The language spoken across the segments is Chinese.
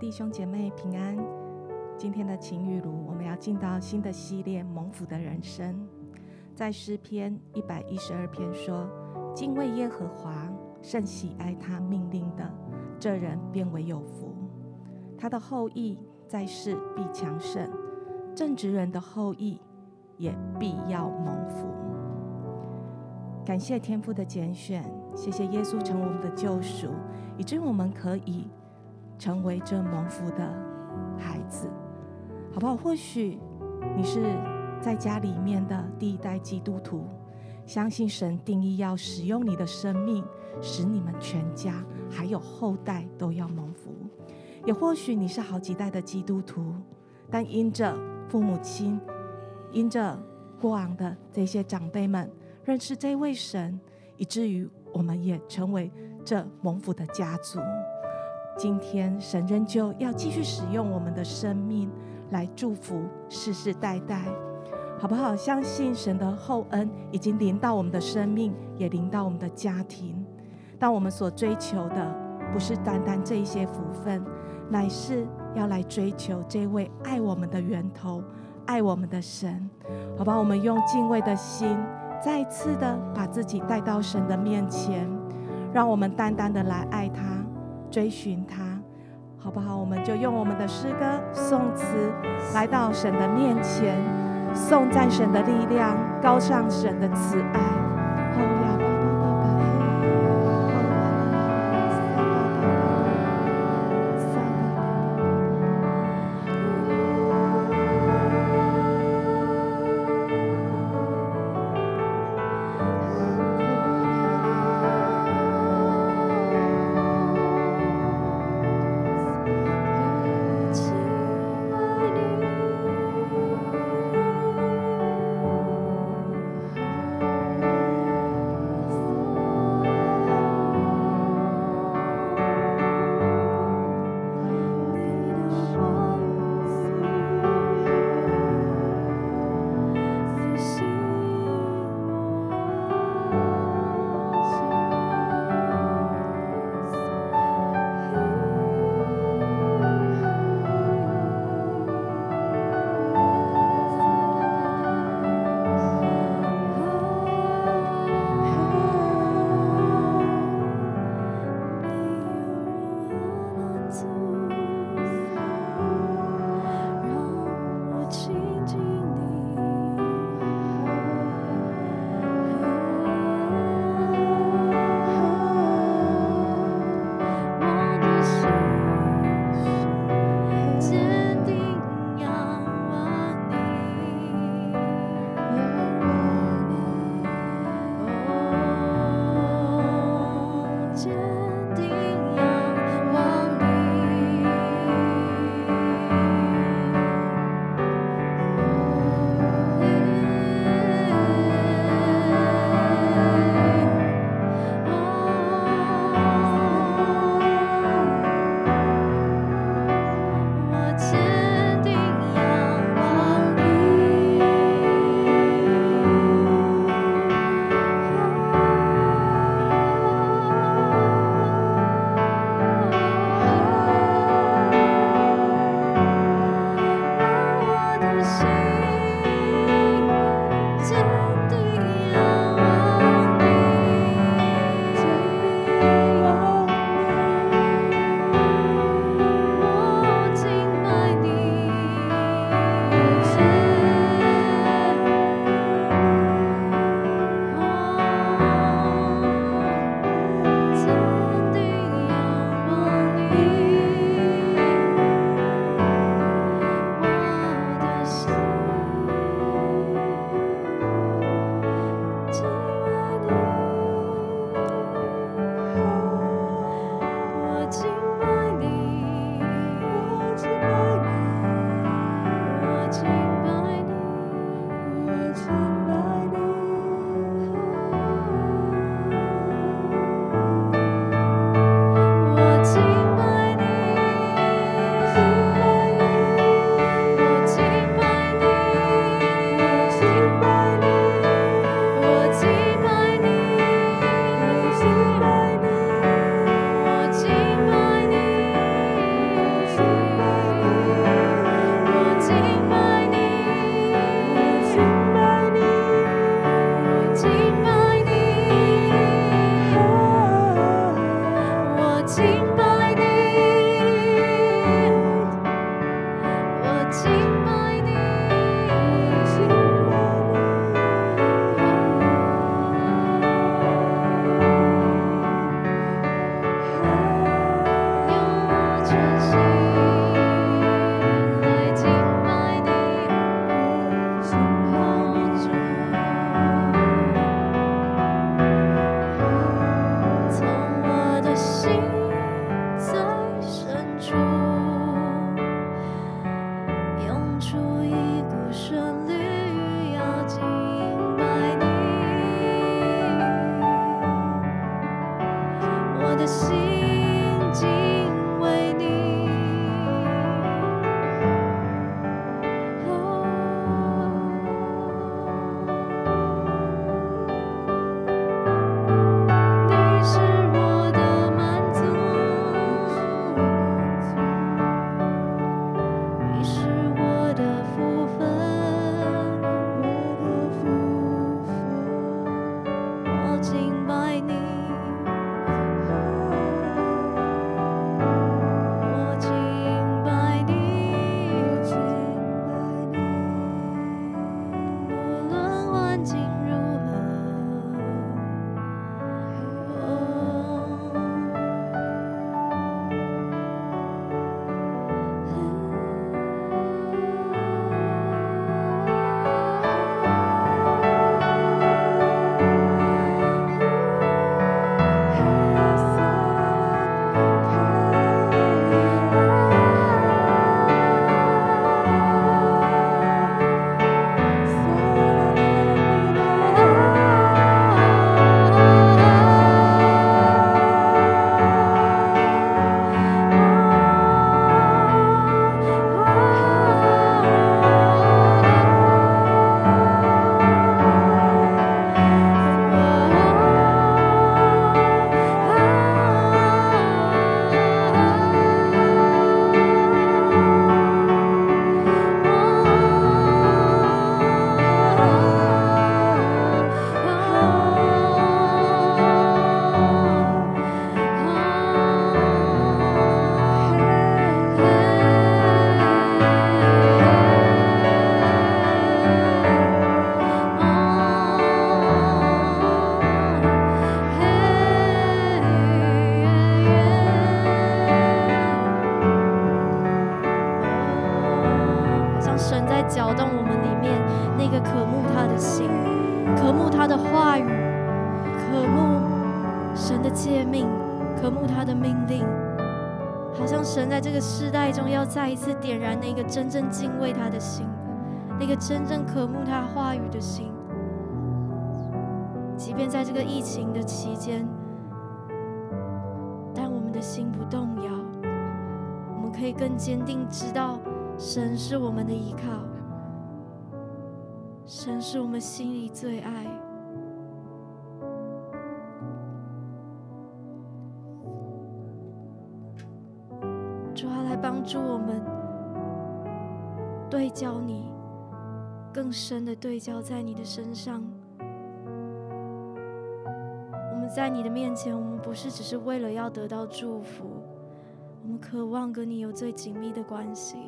弟兄姐妹平安。今天的晴雨如，我们要进到新的系列蒙福的人生。在诗篇一百一十二篇说：“敬畏耶和华，甚喜爱他命令的，这人便为有福。他的后裔在世必强盛，正直人的后裔也必要蒙福。”感谢天父的拣选，谢谢耶稣成为我们的救赎，以致我们可以。成为这蒙福的孩子，好不好？或许你是在家里面的第一代基督徒，相信神定义要使用你的生命，使你们全家还有后代都要蒙福。也或许你是好几代的基督徒，但因着父母亲，因着过往的这些长辈们认识这位神，以至于我们也成为这蒙福的家族。今天神仍旧要继续使用我们的生命来祝福世世代代，好不好？相信神的厚恩已经临到我们的生命，也临到我们的家庭。但我们所追求的不是单单这一些福分，乃是要来追求这位爱我们的源头，爱我们的神，好吧？我们用敬畏的心，再次的把自己带到神的面前，让我们单单的来爱他。追寻他，好不好？我们就用我们的诗歌、颂词来到神的面前，颂赞神的力量，高尚神的慈爱。再一次点燃那个真正敬畏他的心，那个真正渴慕他话语的心。即便在这个疫情的期间，但我们的心不动摇，我们可以更坚定知道神是我们的依靠，神是我们心里最爱。助我们对焦你，更深的对焦在你的身上。我们在你的面前，我们不是只是为了要得到祝福，我们渴望跟你有最紧密的关系。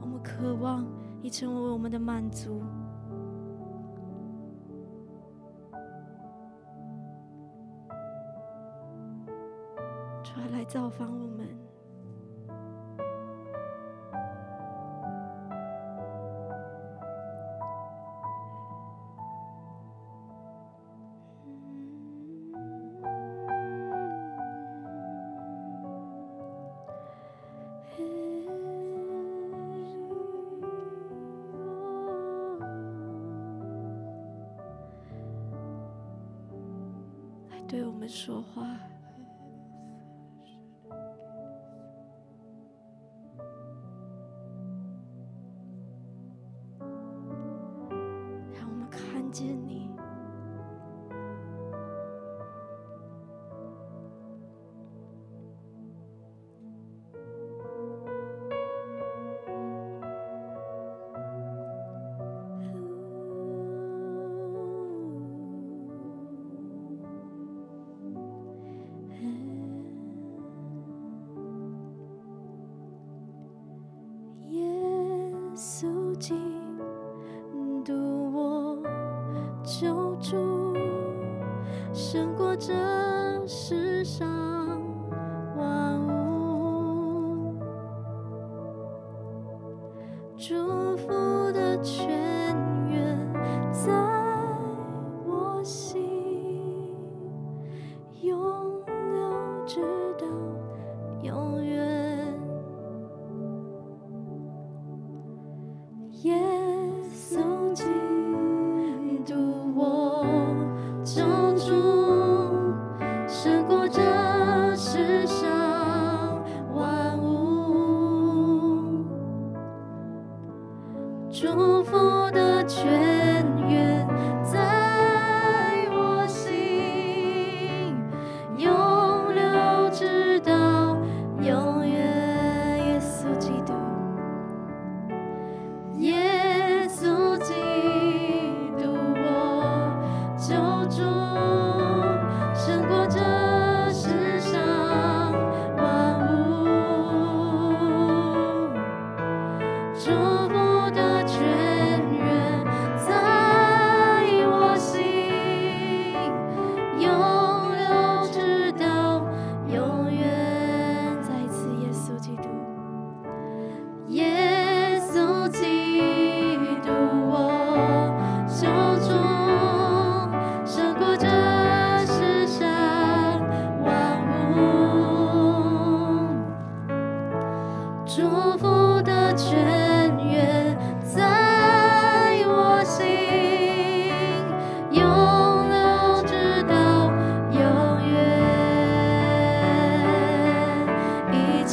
我们渴望你成为我们的满足。主来造访我们。过这世上。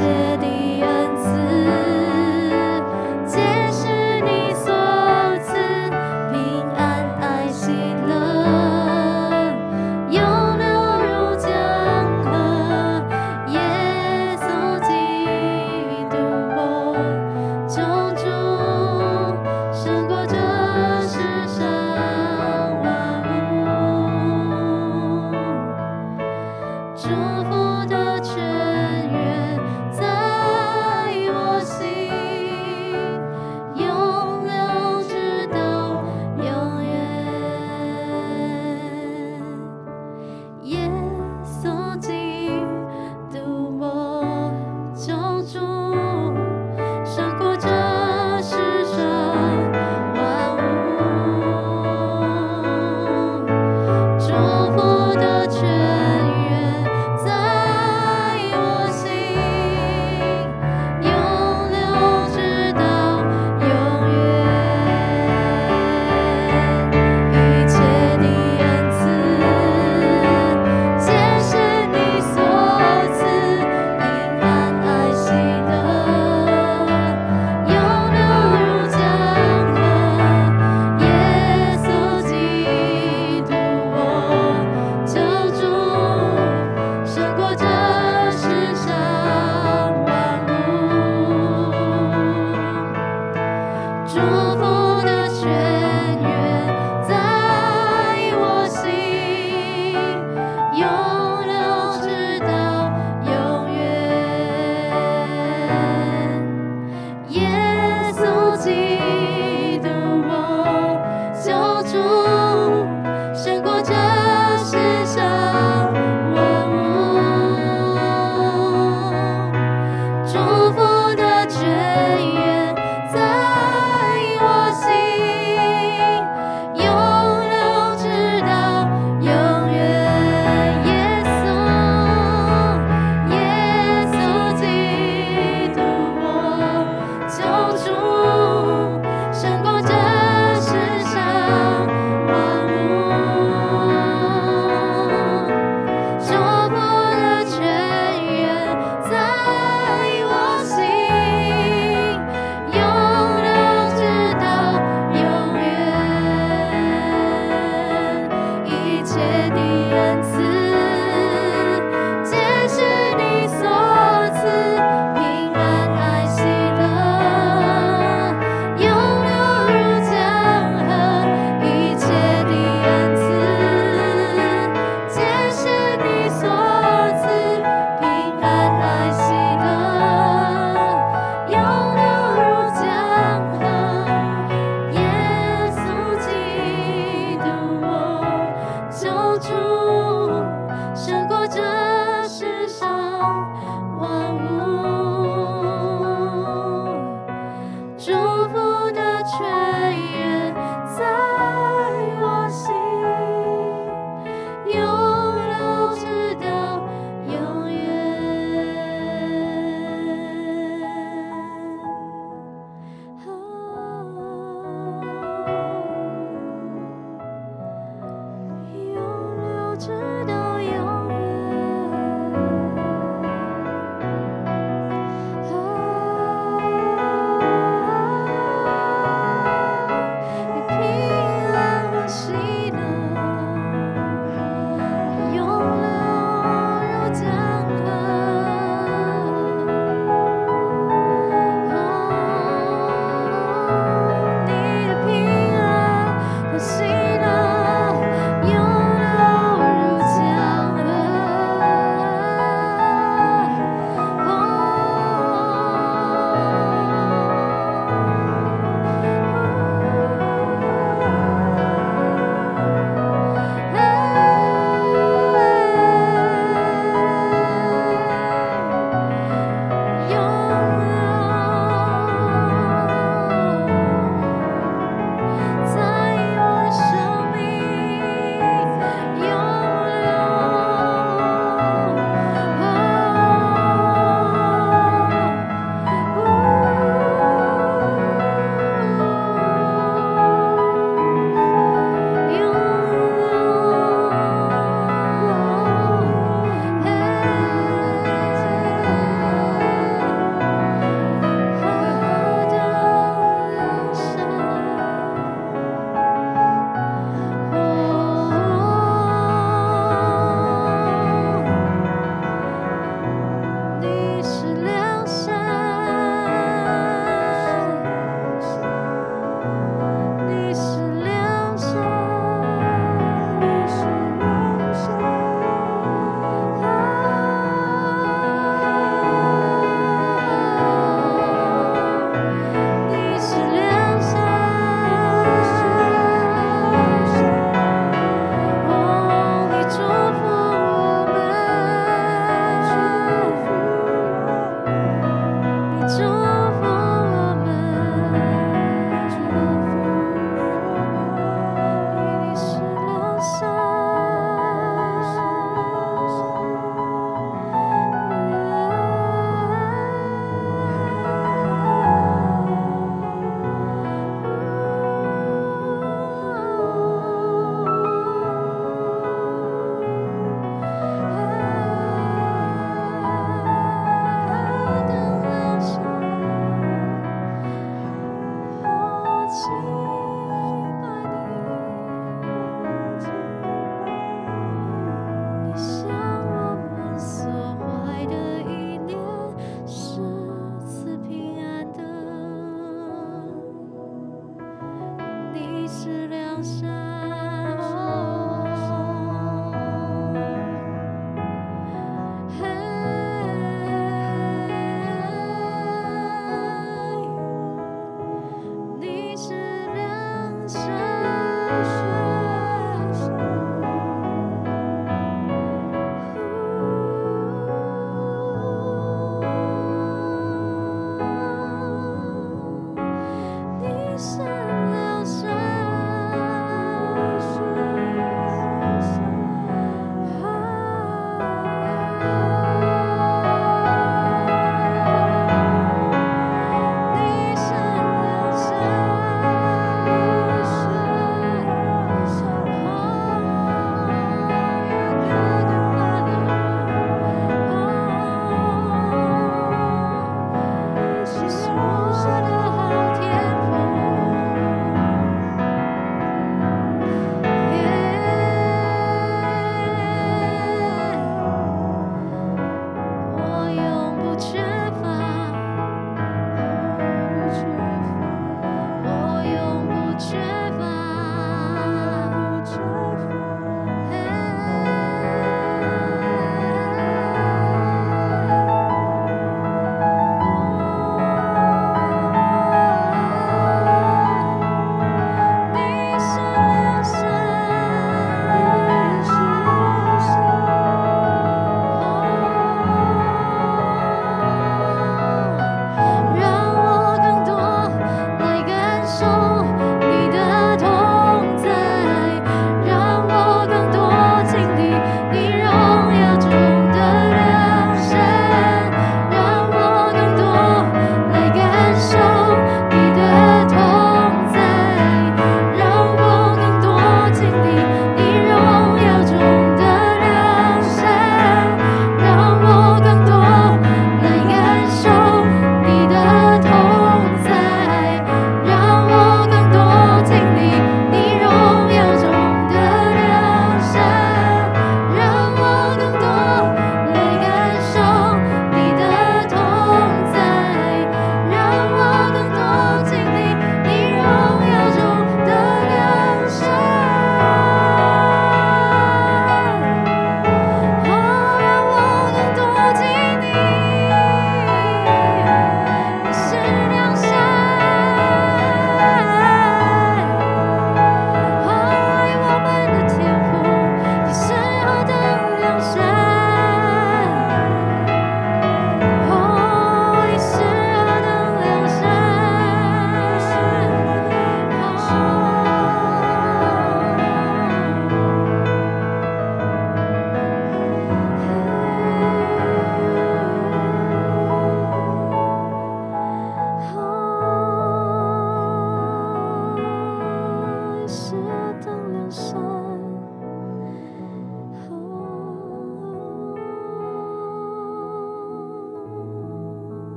决定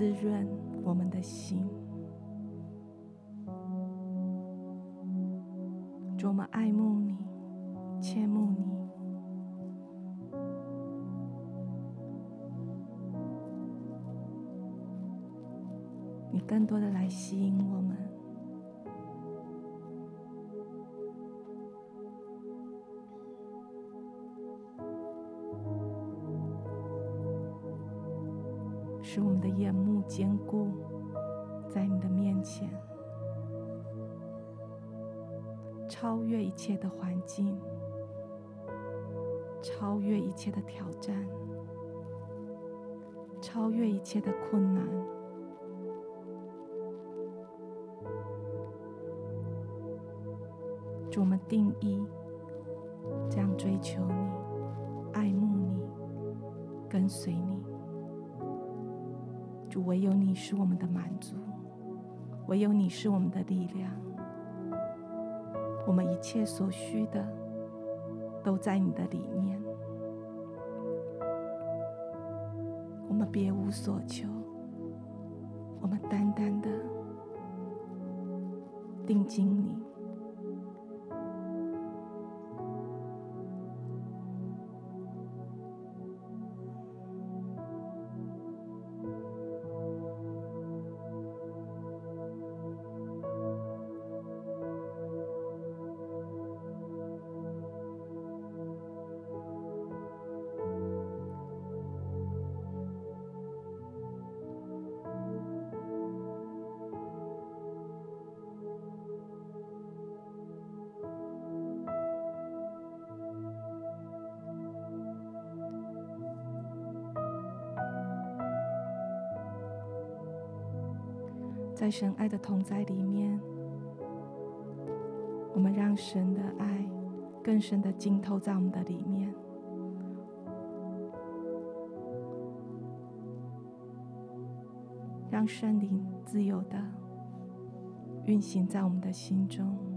滋润我们的心。一切的环境，超越一切的挑战，超越一切的困难。主，我们定义这样追求你，爱慕你，跟随你。主，唯有你是我们的满足，唯有你是我们的力量。我们一切所需的，都在你的里面。我们别无所求，在神爱的同在里面，我们让神的爱更深的浸透在我们的里面，让圣灵自由的运行在我们的心中。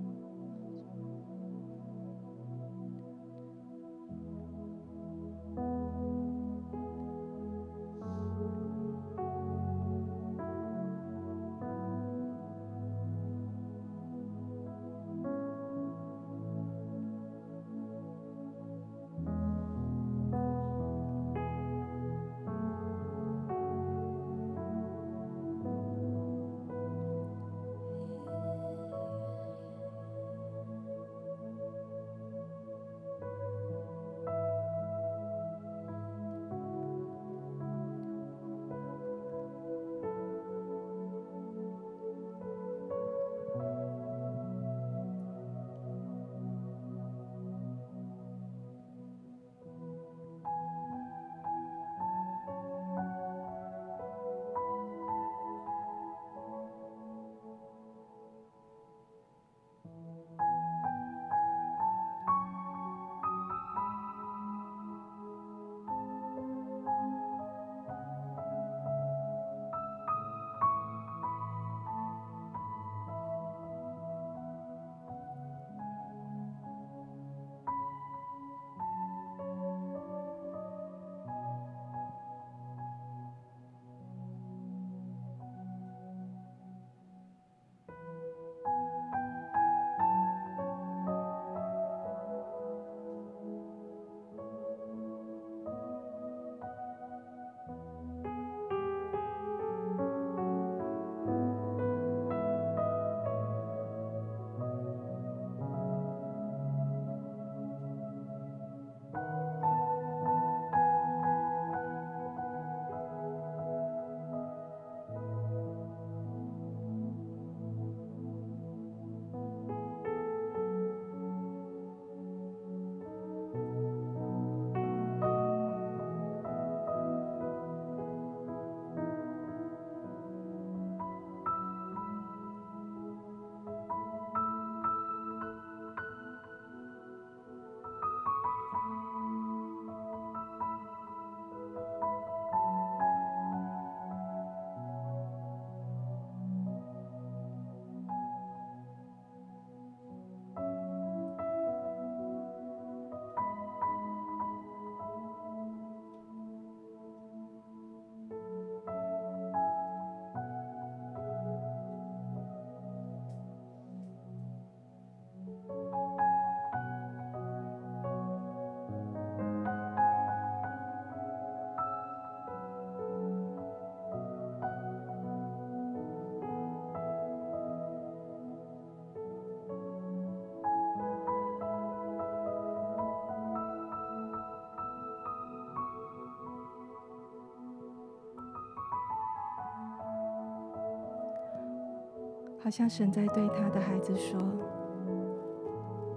好像神在对他的孩子说：“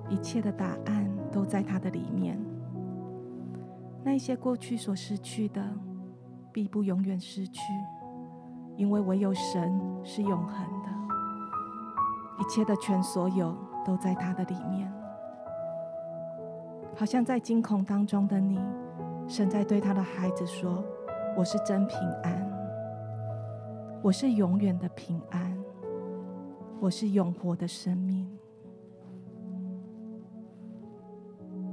一切的答案都在他的里面。那些过去所失去的，必不永远失去，因为唯有神是永恒的。一切的全所有都在他的里面。好像在惊恐当中的你，神在对他的孩子说：‘我是真平安，我是永远的平安。’”我是永活的生命，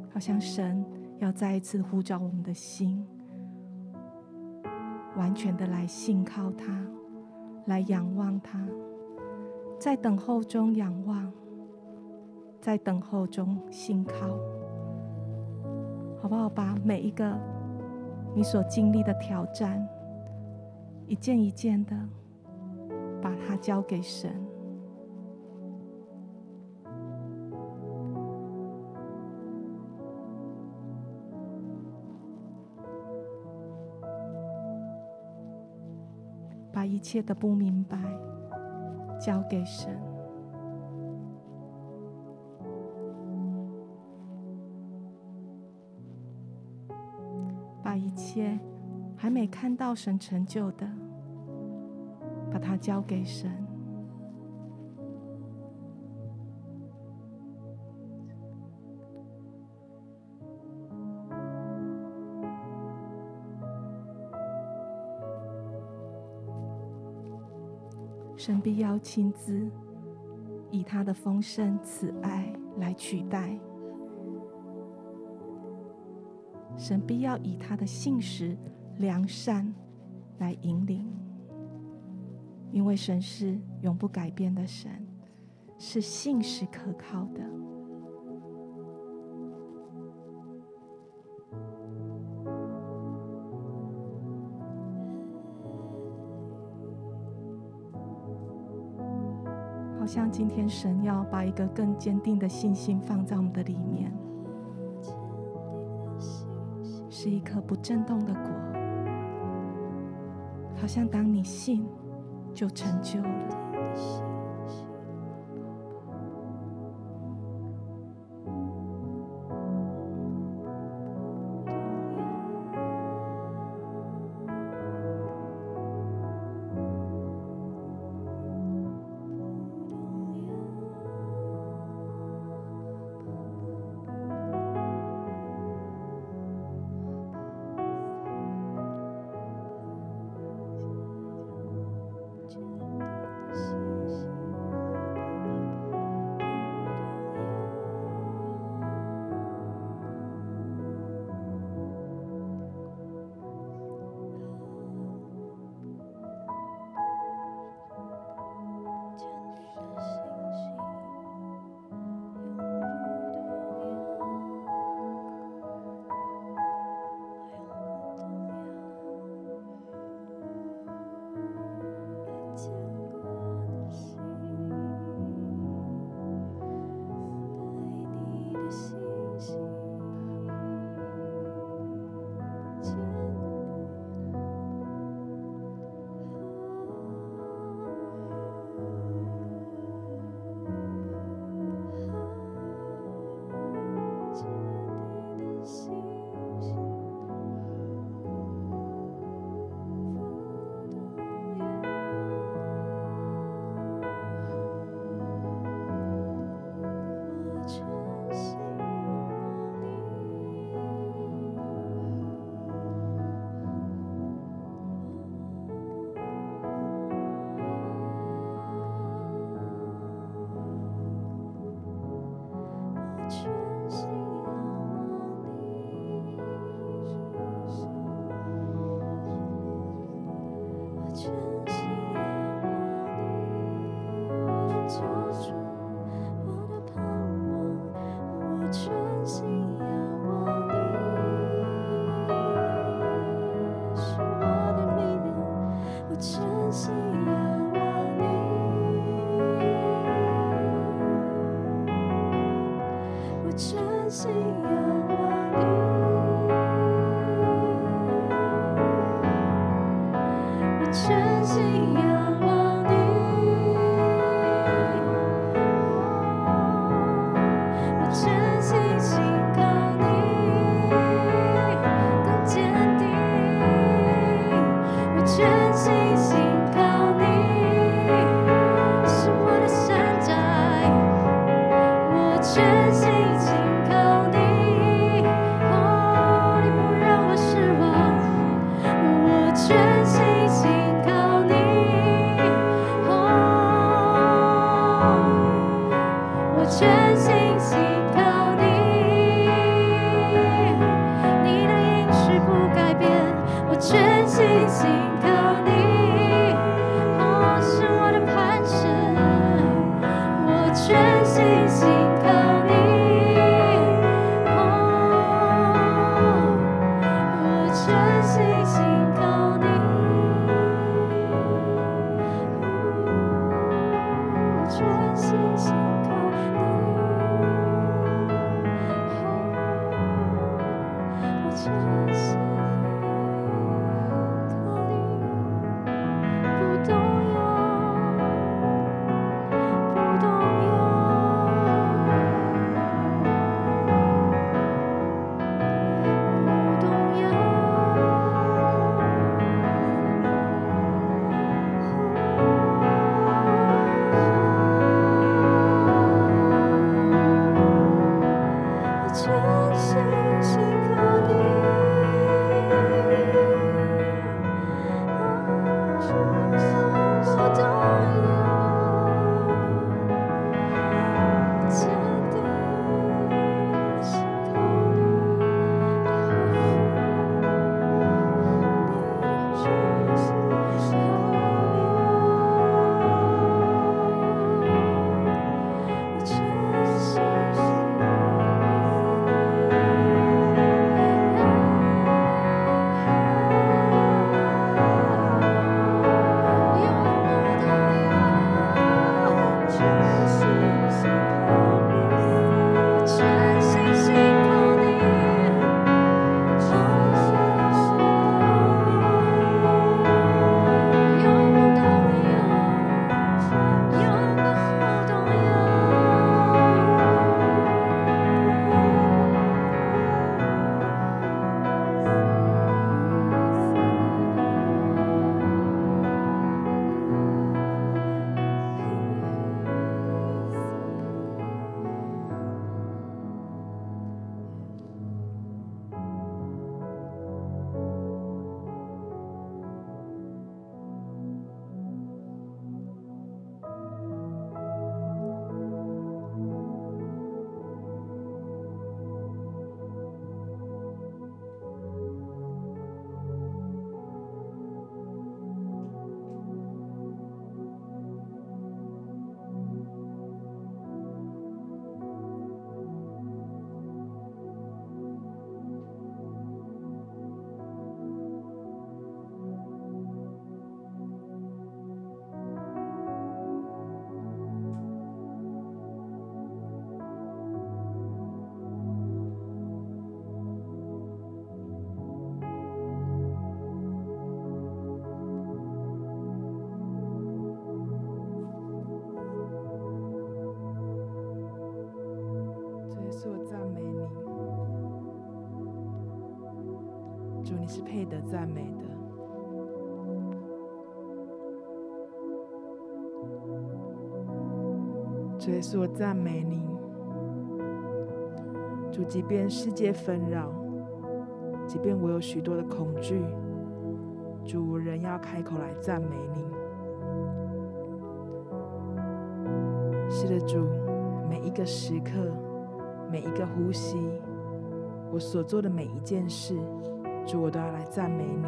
好像神要再一次呼召我们的心，完全的来信靠他，来仰望他，在等候中仰望，在等候中信靠，好不好？把每一个你所经历的挑战，一件一件的，把它交给神。切的不明白，交给神；把一切还没看到神成就的，把它交给神。神必要亲自以他的丰盛慈爱来取代，神必要以他的信实良善来引领，因为神是永不改变的神，是信实可靠的。像今天，神要把一个更坚定的信心放在我们的里面，是一颗不震动的果。好像当你信，就成就了。信仰望赞美的，主耶稣，我赞美你。主，即便世界纷扰，即便我有许多的恐惧，主，我仍要开口来赞美你。是的，主，每一个时刻，每一个呼吸，我所做的每一件事。主，我都要来赞美你。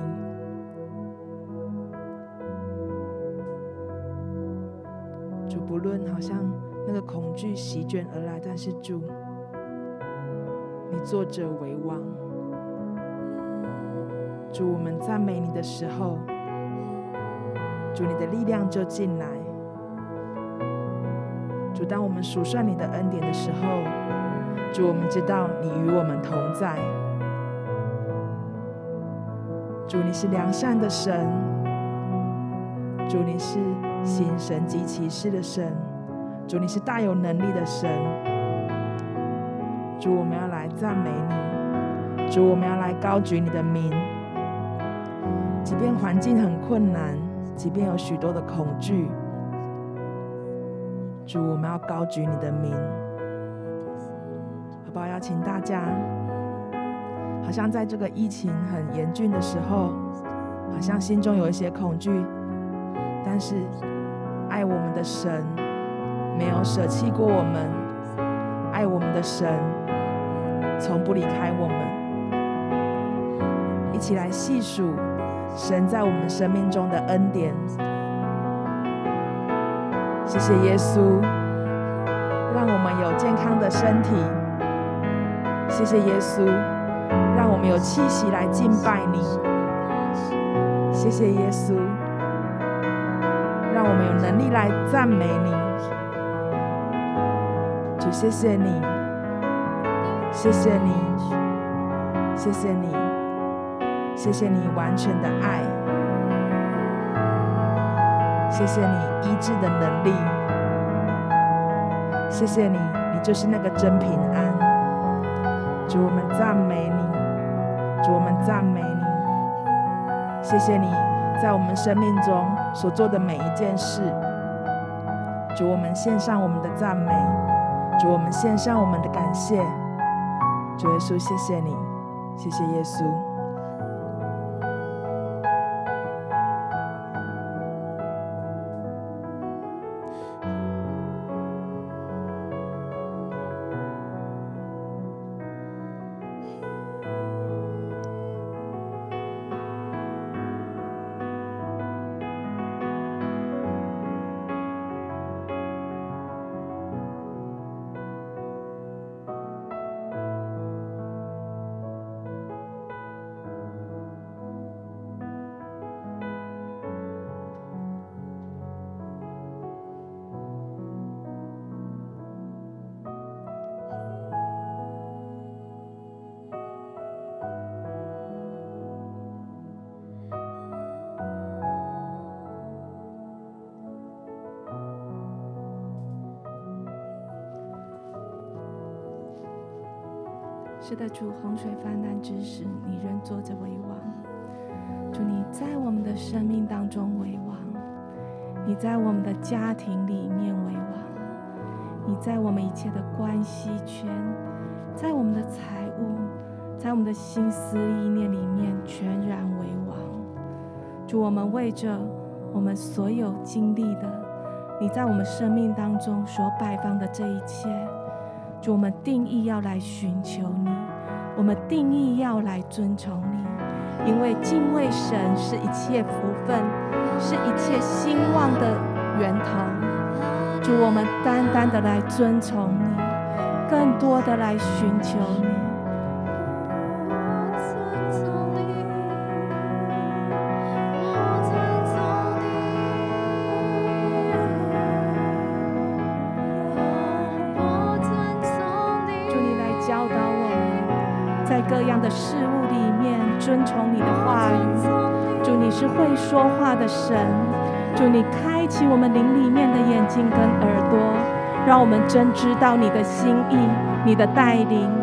主，不论好像那个恐惧席卷而来，但是主，你坐着为王。主，我们赞美你的时候，主，你的力量就进来。主，当我们数算你的恩典的时候，主，我们知道你与我们同在。主，你是良善的神；主，你是行神及奇事的神；主，你是大有能力的神。主，我们要来赞美你；主，我们要来高举你的名。即便环境很困难，即便有许多的恐惧，主，我们要高举你的名。好不好？邀请大家。好像在这个疫情很严峻的时候，好像心中有一些恐惧，但是爱我们的神没有舍弃过我们，爱我们的神，从不离开我们。一起来细数神在我们生命中的恩典。谢谢耶稣，让我们有健康的身体。谢谢耶稣，我们有气息来敬拜你。谢谢耶稣，让我们有能力来赞美你。主，谢谢你，谢谢你，谢谢你，谢谢你完全的爱，谢谢你医治的能力，谢谢你，你就是那个真平安。主，我们赞美你，赞美你。谢谢你在我们生命中所做的每一件事，主，我们献上我们的赞美，主，我们献上我们的感谢，主耶稣，谢谢你，谢谢耶稣。是的，主，洪水泛滥之时，你仍坐着为王。主，你在我们的生命当中为王，你在我们的家庭里面为王，你在我们一切的关系圈，在我们的财务，在我们的心思意念里面全然为王。主，我们为着我们所有经历的，你在我们生命当中所摆放的这一切。主，我们定义要来寻求你，我们定义要来尊崇你，因为敬畏神是一切福分，是一切兴旺的源头。主，我们单单的来尊崇你，更多的来寻求你。的神，祝，你开启我们灵里面的眼睛跟耳朵，让我们真知道你的心意，你的带领。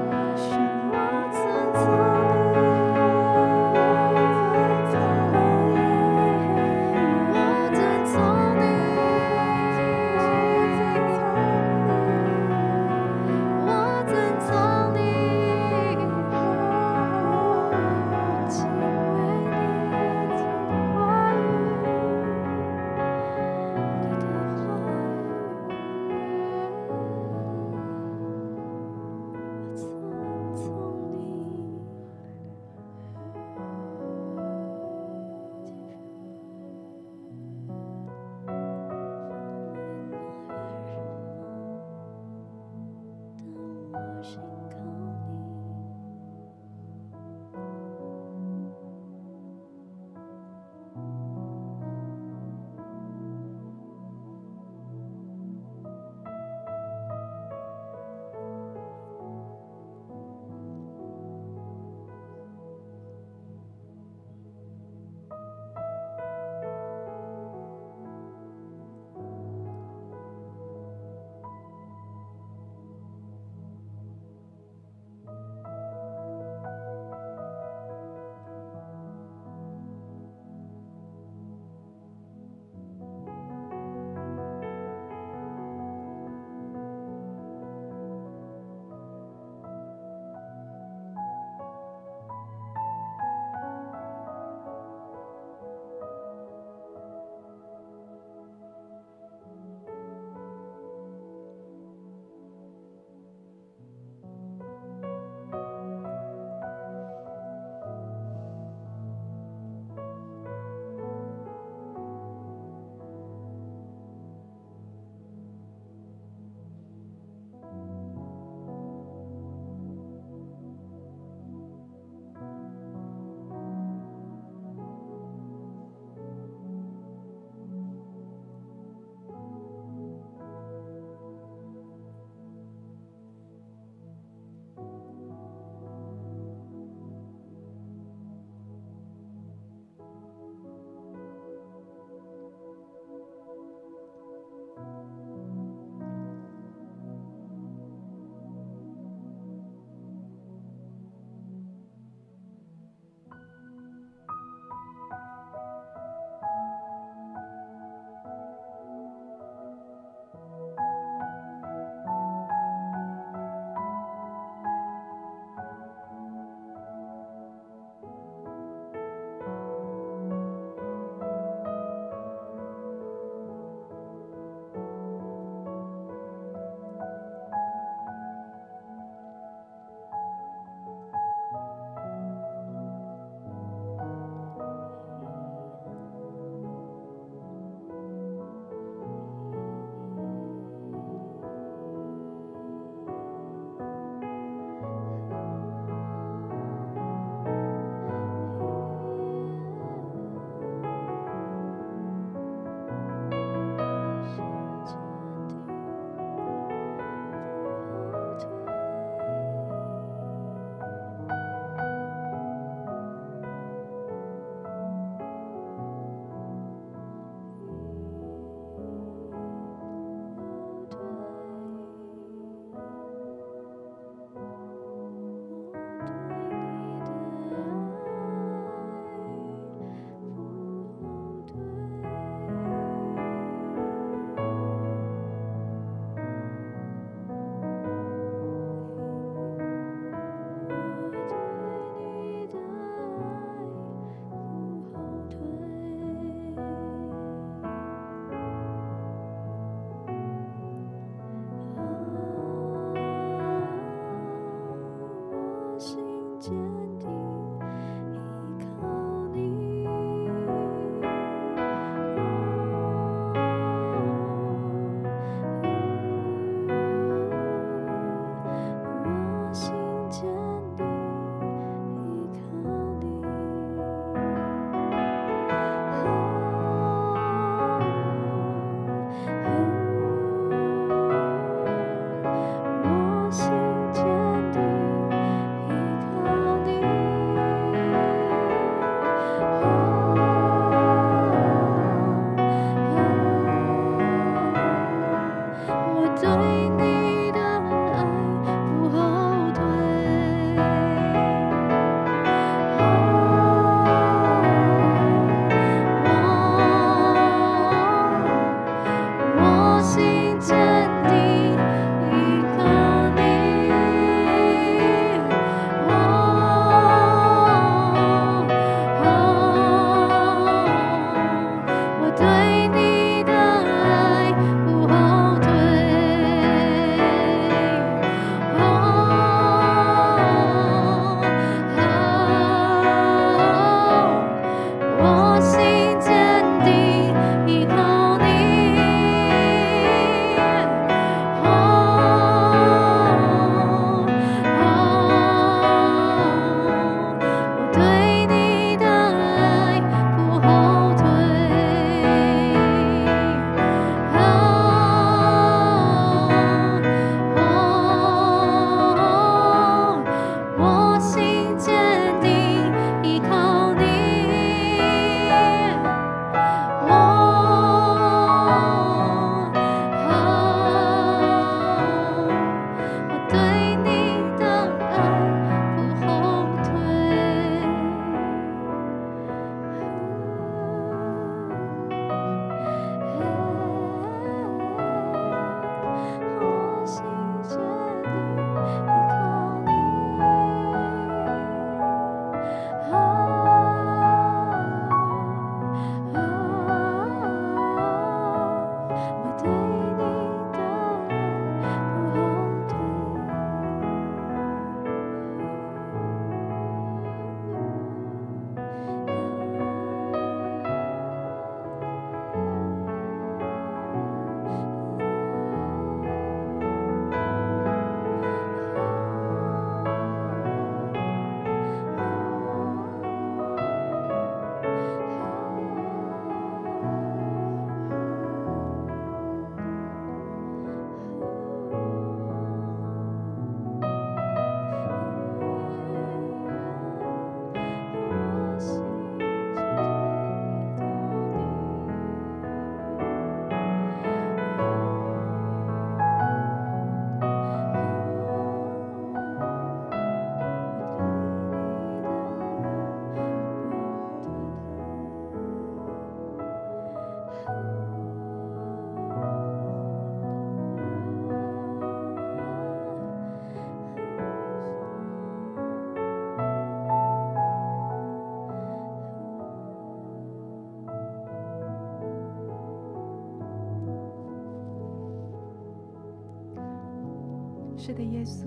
是的，耶稣，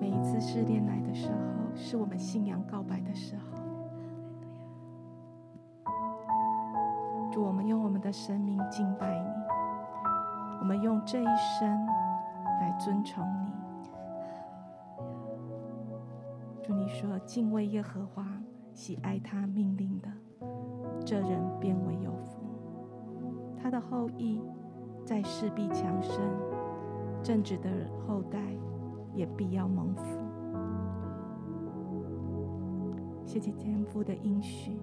每一次试炼来的时候，是我们信仰告白的时候。主，我们用我们的生命敬拜你，我们用这一生来尊崇你。主，你说敬畏耶和华、喜爱他命令的，这人便为有福，他的后裔在世必强盛。正直的后代也必要蒙福。谢谢天父的应许，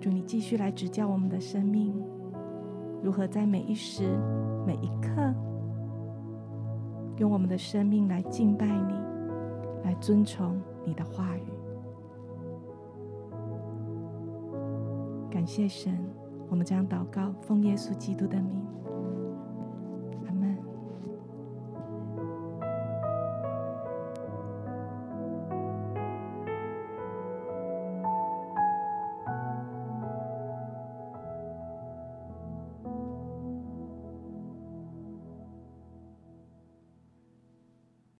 祝，你继续来指教我们的生命，如何在每一时每一刻，用我们的生命来敬拜你，来尊崇你的话语。感谢神。我们将祷告，奉耶稣基督的名。